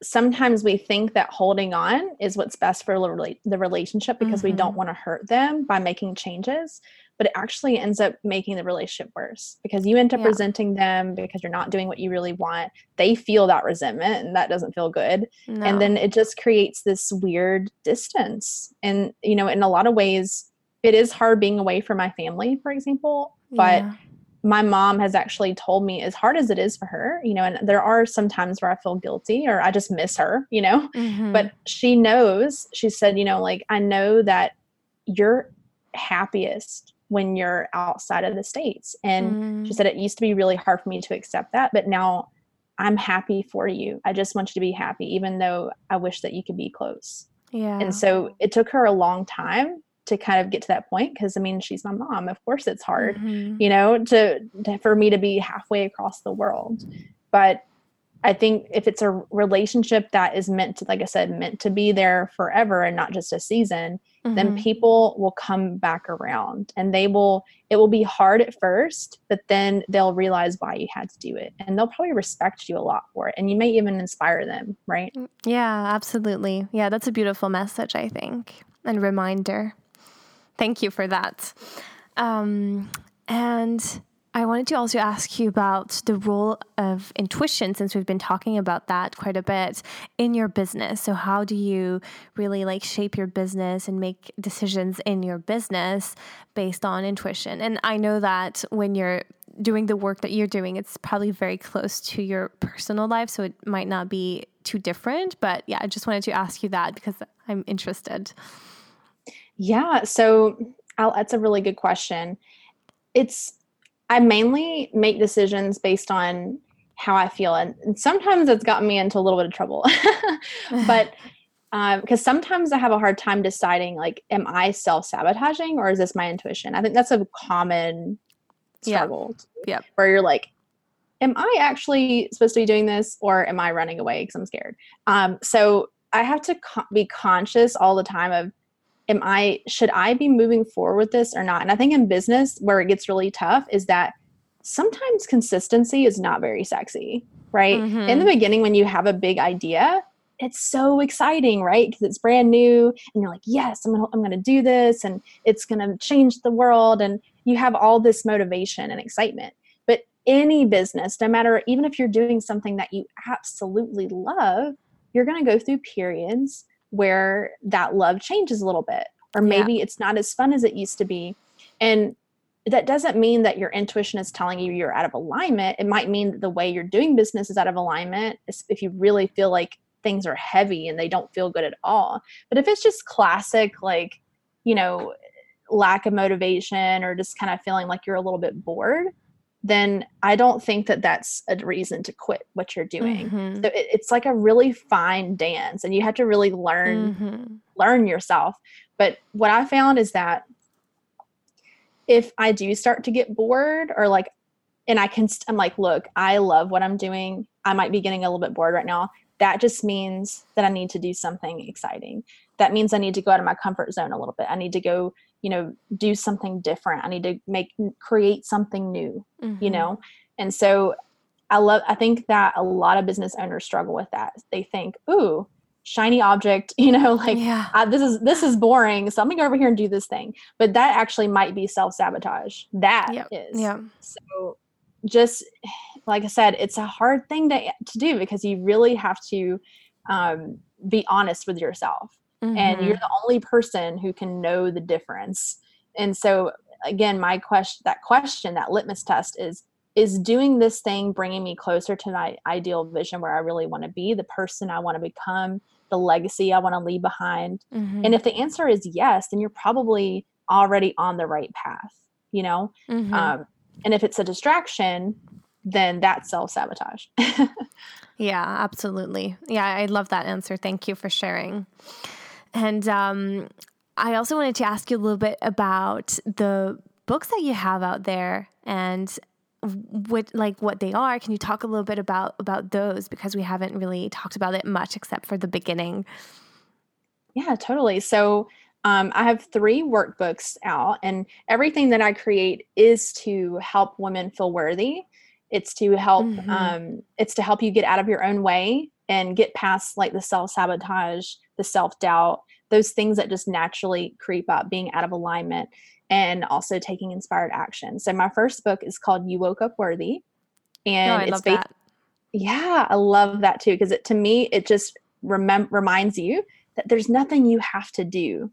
sometimes we think that holding on is what's best for the relationship because mm-hmm. we don't want to hurt them by making changes but it actually ends up making the relationship worse because you end up yeah. resenting them because you're not doing what you really want they feel that resentment and that doesn't feel good no. and then it just creates this weird distance and you know in a lot of ways it is hard being away from my family for example but yeah my mom has actually told me as hard as it is for her you know and there are some times where i feel guilty or i just miss her you know mm-hmm. but she knows she said you know like i know that you're happiest when you're outside of the states and mm. she said it used to be really hard for me to accept that but now i'm happy for you i just want you to be happy even though i wish that you could be close yeah and so it took her a long time to kind of get to that point because I mean she's my mom. Of course it's hard, mm-hmm. you know, to, to for me to be halfway across the world. But I think if it's a relationship that is meant to, like I said, meant to be there forever and not just a season, mm-hmm. then people will come back around and they will, it will be hard at first, but then they'll realize why you had to do it and they'll probably respect you a lot for it. And you may even inspire them, right? Mm, yeah, absolutely. Yeah, that's a beautiful message, I think, and reminder. Thank you for that. Um, and I wanted to also ask you about the role of intuition since we've been talking about that quite a bit in your business. So how do you really like shape your business and make decisions in your business based on intuition? And I know that when you're doing the work that you're doing, it's probably very close to your personal life, so it might not be too different, but yeah, I just wanted to ask you that because I'm interested. Yeah. So I'll, that's a really good question. It's, I mainly make decisions based on how I feel. And, and sometimes it's gotten me into a little bit of trouble. but because um, sometimes I have a hard time deciding like, am I self sabotaging or is this my intuition? I think that's a common struggle. Yeah. Where you're like, am I actually supposed to be doing this or am I running away because I'm scared? Um, so I have to co- be conscious all the time of am I should I be moving forward with this or not? And I think in business where it gets really tough is that sometimes consistency is not very sexy, right? Mm-hmm. In the beginning when you have a big idea, it's so exciting, right? Because it's brand new and you're like, "Yes, I'm going to I'm to do this and it's going to change the world." And you have all this motivation and excitement. But any business, no matter even if you're doing something that you absolutely love, you're going to go through periods where that love changes a little bit or maybe yeah. it's not as fun as it used to be. And that doesn't mean that your intuition is telling you you're out of alignment. It might mean that the way you're doing business is out of alignment if you really feel like things are heavy and they don't feel good at all. But if it's just classic like you know lack of motivation or just kind of feeling like you're a little bit bored then I don't think that that's a reason to quit what you're doing. Mm-hmm. So it, it's like a really fine dance, and you have to really learn mm-hmm. learn yourself. But what I found is that if I do start to get bored or like, and I can, I'm like, look, I love what I'm doing. I might be getting a little bit bored right now. That just means that I need to do something exciting. That means I need to go out of my comfort zone a little bit. I need to go you know do something different i need to make create something new mm-hmm. you know and so i love i think that a lot of business owners struggle with that they think ooh shiny object you know like yeah. I, this is this is boring so i'm gonna go over here and do this thing but that actually might be self-sabotage That yep. is. yeah so just like i said it's a hard thing to, to do because you really have to um, be honest with yourself mm-hmm. and you're mm-hmm. the only person who can know the difference and so again my question that question that litmus test is is doing this thing bringing me closer to my ideal vision where i really want to be the person i want to become the legacy i want to leave behind mm-hmm. and if the answer is yes then you're probably already on the right path you know mm-hmm. um, and if it's a distraction then that's self-sabotage Yeah, absolutely. Yeah, I love that answer. Thank you for sharing. And um, I also wanted to ask you a little bit about the books that you have out there and what like what they are. Can you talk a little bit about about those because we haven't really talked about it much except for the beginning. Yeah, totally. So um, I have three workbooks out, and everything that I create is to help women feel worthy. It's to help. Mm-hmm. Um, it's to help you get out of your own way and get past like the self sabotage, the self doubt, those things that just naturally creep up, being out of alignment and also taking inspired action. So my first book is called You Woke Up Worthy. And oh, I it's love based, that. Yeah, I love that too because it to me it just remem- reminds you that there's nothing you have to do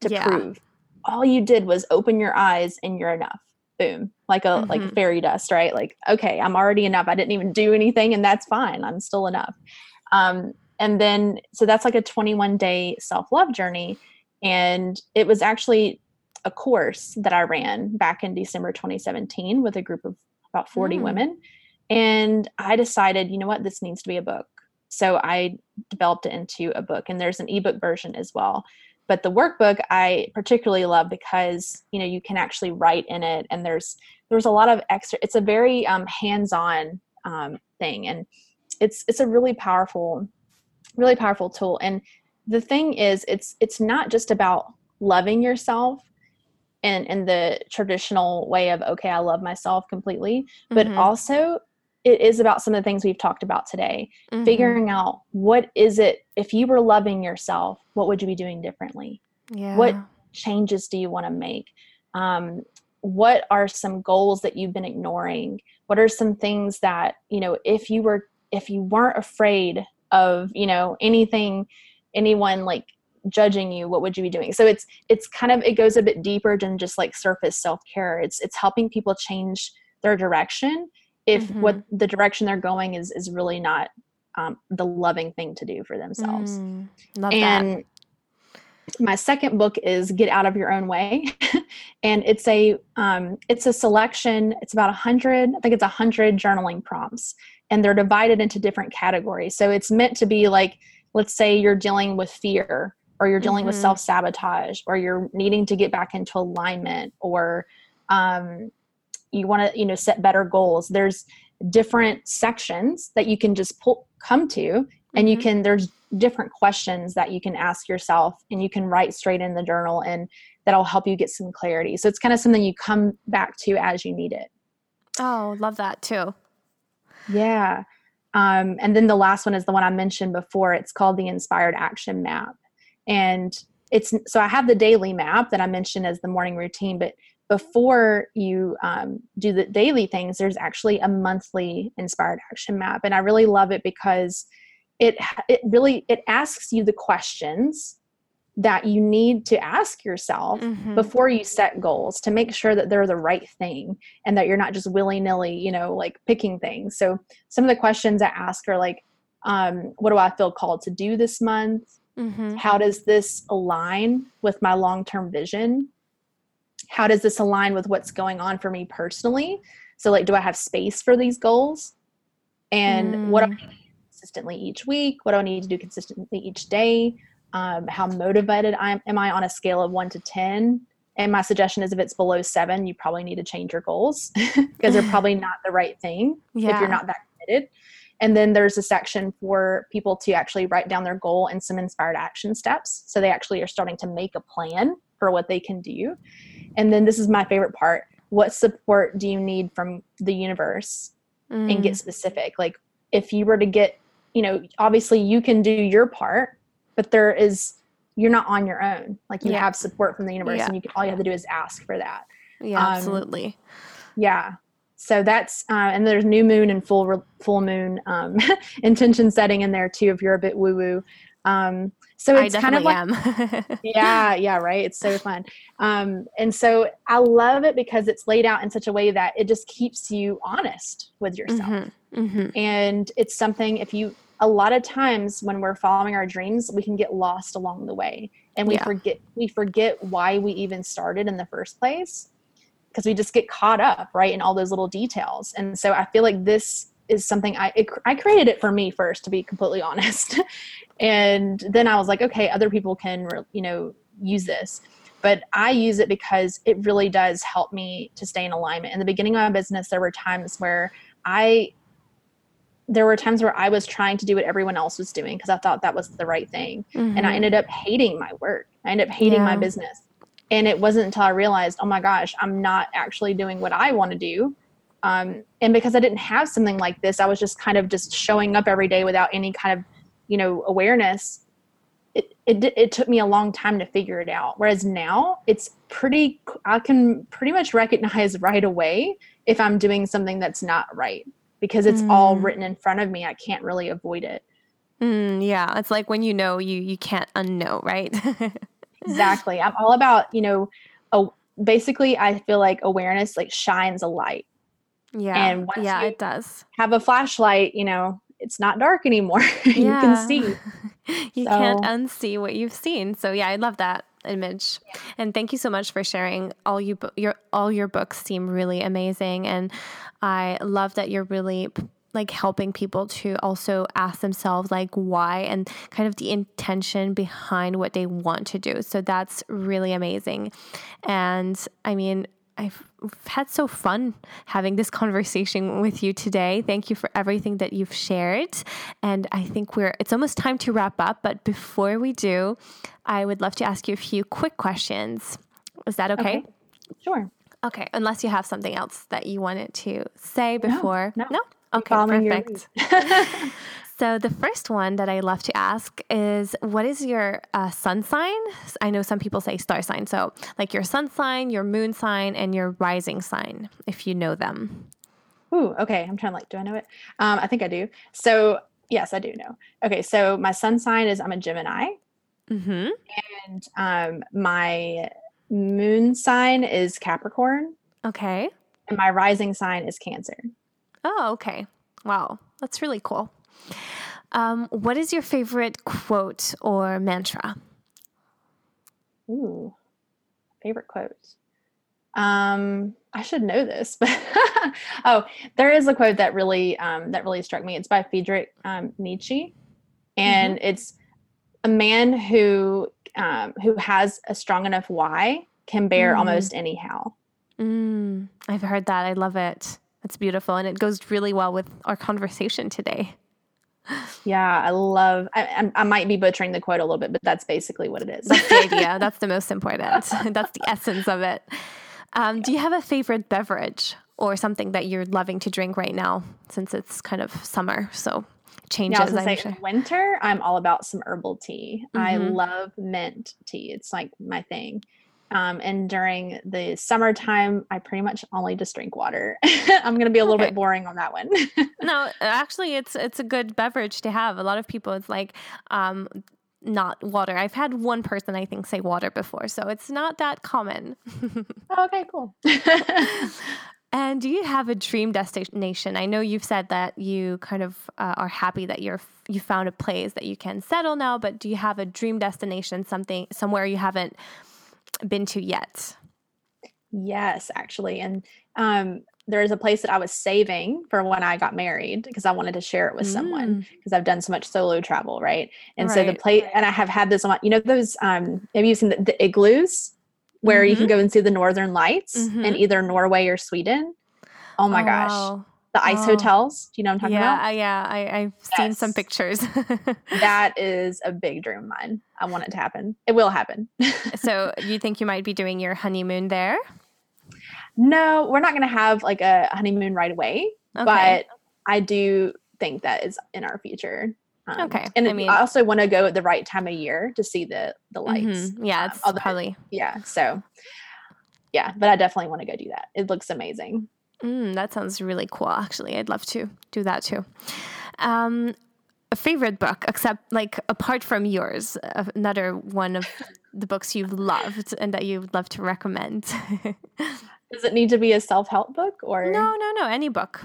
to yeah. prove. All you did was open your eyes and you're enough. Boom. Like a mm-hmm. like fairy dust, right? Like, okay, I'm already enough. I didn't even do anything and that's fine. I'm still enough. Um, and then so that's like a 21 day self-love journey. And it was actually a course that I ran back in December 2017 with a group of about 40 mm. women. And I decided, you know what, this needs to be a book. So I developed it into a book, and there's an ebook version as well. But the workbook I particularly love because you know you can actually write in it, and there's there's a lot of extra. It's a very um, hands-on um, thing, and it's it's a really powerful, really powerful tool. And the thing is, it's it's not just about loving yourself in in the traditional way of okay i love myself completely but mm-hmm. also it is about some of the things we've talked about today mm-hmm. figuring out what is it if you were loving yourself what would you be doing differently yeah. what changes do you want to make um, what are some goals that you've been ignoring what are some things that you know if you were if you weren't afraid of you know anything anyone like judging you what would you be doing so it's it's kind of it goes a bit deeper than just like surface self-care it's it's helping people change their direction if mm-hmm. what the direction they're going is is really not um, the loving thing to do for themselves mm, and that. My second book is get out of your own way and it's a um, it's a selection it's about a hundred i think it's a hundred journaling prompts and they're divided into different categories so it's meant to be like let's say you're dealing with fear or you're dealing mm-hmm. with self sabotage, or you're needing to get back into alignment, or um, you want to you know set better goals. There's different sections that you can just pull come to, and mm-hmm. you can there's different questions that you can ask yourself, and you can write straight in the journal, and that'll help you get some clarity. So it's kind of something you come back to as you need it. Oh, love that too. Yeah. Um, and then the last one is the one I mentioned before. It's called the Inspired Action Map and it's so i have the daily map that i mentioned as the morning routine but before you um, do the daily things there's actually a monthly inspired action map and i really love it because it it really it asks you the questions that you need to ask yourself mm-hmm. before you set goals to make sure that they're the right thing and that you're not just willy-nilly you know like picking things so some of the questions i ask are like um, what do i feel called to do this month Mm-hmm. How does this align with my long term vision? How does this align with what's going on for me personally? So, like, do I have space for these goals? And mm. what do I need consistently each week? What do I need to do consistently each day? Um, how motivated I am I on a scale of one to 10? And my suggestion is if it's below seven, you probably need to change your goals because they're probably not the right thing yeah. if you're not that committed. And then there's a section for people to actually write down their goal and some inspired action steps. So they actually are starting to make a plan for what they can do. And then this is my favorite part what support do you need from the universe? Mm. And get mm. specific. Like if you were to get, you know, obviously you can do your part, but there is, you're not on your own. Like you yeah. have support from the universe yeah. and you can, all you have to do is ask for that. Yeah, um, absolutely. Yeah so that's uh, and there's new moon and full full moon um, intention setting in there too if you're a bit woo woo um, so it's kind of like yeah yeah right? It's so fun. Um, and so i love it because it's laid out in such a way that it just keeps you honest with yourself. Mm-hmm, mm-hmm. and it's something if you a lot of times when we're following our dreams we can get lost along the way and we yeah. forget we forget why we even started in the first place because we just get caught up right in all those little details. And so i feel like this is something I it, I created it for me first to be completely honest. and then I was like, okay, other people can you know use this. But I use it because it really does help me to stay in alignment. In the beginning of my business, there were times where I there were times where I was trying to do what everyone else was doing because I thought that was the right thing. Mm-hmm. And I mm-hmm. ended up hating my work. I ended up hating yeah. my business. And it wasn't until I realized, oh my gosh, I'm not actually doing what I want to do. Um, and because I didn't have something like this, I was just kind of just showing up every day without any kind of, you know, awareness. It, it, it took me a long time to figure it out. Whereas now it's pretty, I can pretty much recognize right away if I'm doing something that's not right because it's mm. all written in front of me. I can't really avoid it. Mm, yeah, it's like when you know you you can't unknow, right? exactly. I'm all about you know, oh, basically, I feel like awareness like shines a light. Yeah, and yeah, it does. Have a flashlight, you know, it's not dark anymore. you can see. you so. can't unsee what you've seen. So yeah, I love that image. Yeah. And thank you so much for sharing. All you your all your books seem really amazing, and I love that you're really like helping people to also ask themselves like why and kind of the intention behind what they want to do. So that's really amazing. And I mean, I've had so fun having this conversation with you today. Thank you for everything that you've shared. And I think we're it's almost time to wrap up, but before we do, I would love to ask you a few quick questions. Is that okay? okay. Sure. Okay, unless you have something else that you wanted to say before. No. no? no? Okay, perfect. so the first one that I love to ask is what is your uh, sun sign? I know some people say star sign. So like your sun sign, your moon sign, and your rising sign, if you know them. Ooh, okay. I'm trying to like, do I know it? Um, I think I do. So yes, I do know. Okay, so my sun sign is I'm a Gemini. Mm-hmm. And um, my moon sign is Capricorn. Okay. And my rising sign is Cancer. Oh, okay. Wow, that's really cool. Um, what is your favorite quote or mantra? Ooh, favorite quote. Um, I should know this, but oh, there is a quote that really um, that really struck me. It's by Friedrich um, Nietzsche, and mm-hmm. it's a man who um, who has a strong enough why can bear mm. almost anyhow. Mm, I've heard that. I love it. It's beautiful and it goes really well with our conversation today. Yeah, I love. I, I might be butchering the quote a little bit, but that's basically what it is. That's the idea. that's the most important. that's the essence of it. Um, do you have a favorite beverage or something that you're loving to drink right now, since it's kind of summer? So changes. Yeah, I was say, sure. in winter, I'm all about some herbal tea. Mm-hmm. I love mint tea. It's like my thing. Um, and during the summertime, I pretty much only just drink water. I'm going to be a little okay. bit boring on that one. no, actually, it's it's a good beverage to have. A lot of people, it's like um, not water. I've had one person I think say water before, so it's not that common. oh, okay, cool. and do you have a dream destination? I know you've said that you kind of uh, are happy that you're you found a place that you can settle now, but do you have a dream destination, something somewhere you haven't been to yet? Yes, actually. And um, there is a place that I was saving for when I got married because I wanted to share it with mm. someone because I've done so much solo travel, right? And right. so the place, and I have had this on, you know, those, um, have you seen the, the igloos where mm-hmm. you can mm-hmm. go and see the northern lights mm-hmm. in either Norway or Sweden? Oh my oh, gosh. Wow the ice oh. hotels. Do you know what I'm talking yeah, about? Yeah, I, I've yes. seen some pictures. that is a big dream of mine. I want it to happen. It will happen. so you think you might be doing your honeymoon there? No, we're not going to have like a honeymoon right away, okay. but I do think that is in our future. Um, okay. And I mean, I also want to go at the right time of year to see the the lights. Mm-hmm. Yeah, it's um, probably yeah. So yeah, but I definitely want to go do that. It looks amazing. Mm, that sounds really cool. Actually, I'd love to do that too. Um, a favorite book, except like apart from yours, another one of the books you've loved and that you'd love to recommend. Does it need to be a self help book or no, no, no, any book?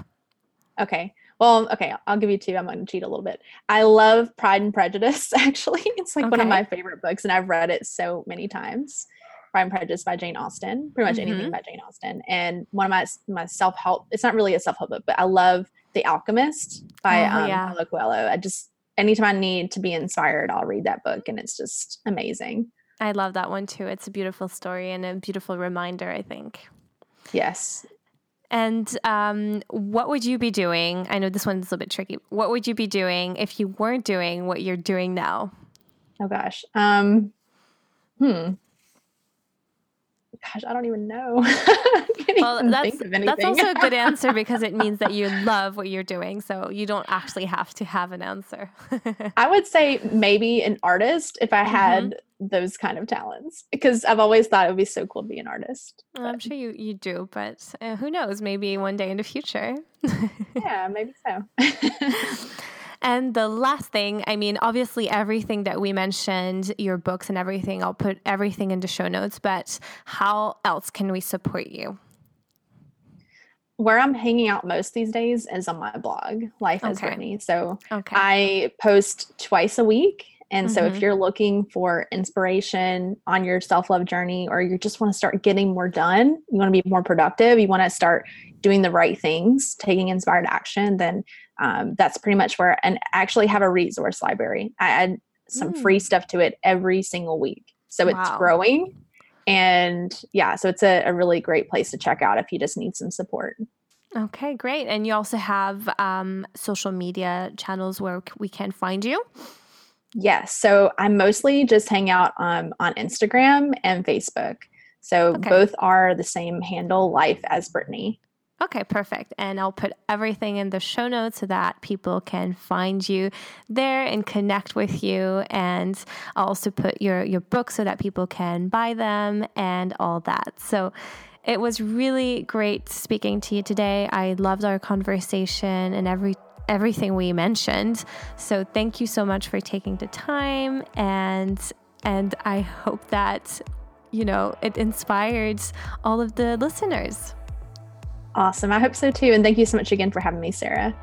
Okay. Well, okay, I'll give you two. I'm going to cheat a little bit. I love Pride and Prejudice. Actually, it's like okay. one of my favorite books, and I've read it so many times. Pride and Prejudice by Jane Austen, pretty much mm-hmm. anything by Jane Austen. And one of my my self help, it's not really a self help book, but I love The Alchemist by Oh, um, yeah. Paulo Coelho. I just anytime I need to be inspired, I'll read that book, and it's just amazing. I love that one too. It's a beautiful story and a beautiful reminder, I think. Yes. And um, what would you be doing? I know this one's a little bit tricky. What would you be doing if you weren't doing what you're doing now? Oh gosh. Um. Hmm. Gosh, I don't even know. Well, even that's think of anything. that's also a good answer because it means that you love what you're doing, so you don't actually have to have an answer. I would say maybe an artist if I Mm-hmm. had those kind of talents because I've always thought it would be so cool to be an artist. I'm sure you you do, but uh, who knows? Maybe one day in the future. Yeah, maybe so. And the last thing, I mean, obviously, everything that we mentioned, your books and everything, I'll put everything into show notes, but how else can we support you? Where I'm hanging out most these days is on my blog, Life as Okay. Britny. So Okay. I post twice a week. And so Mhm. if you're looking for inspiration on your self-love journey or you just want to start getting more done, you want to be more productive, you want to start doing the right things, taking inspired action, then um, that's pretty much where and actually have a resource library. I add some free stuff to it every single week. So it's Wow. growing. And yeah, so it's a, a really great place to check out if you just need some support. okay, great. And you also have um, social media channels where we can find you. Yes. So I mostly just hang out um, on Instagram and Facebook. So Okay. both are the same handle, Life as Britny. Okay, perfect. And I'll put everything in the show notes so that people can find you there and connect with you. And I'll also put your, your book so that people can buy them and all that. So it was really great speaking to you today. I loved our conversation and every everything we mentioned. So thank you so much for taking the time and and I hope that you know it inspired all of the listeners. Awesome. I hope so too. And thank you so much again for having me, Sarah.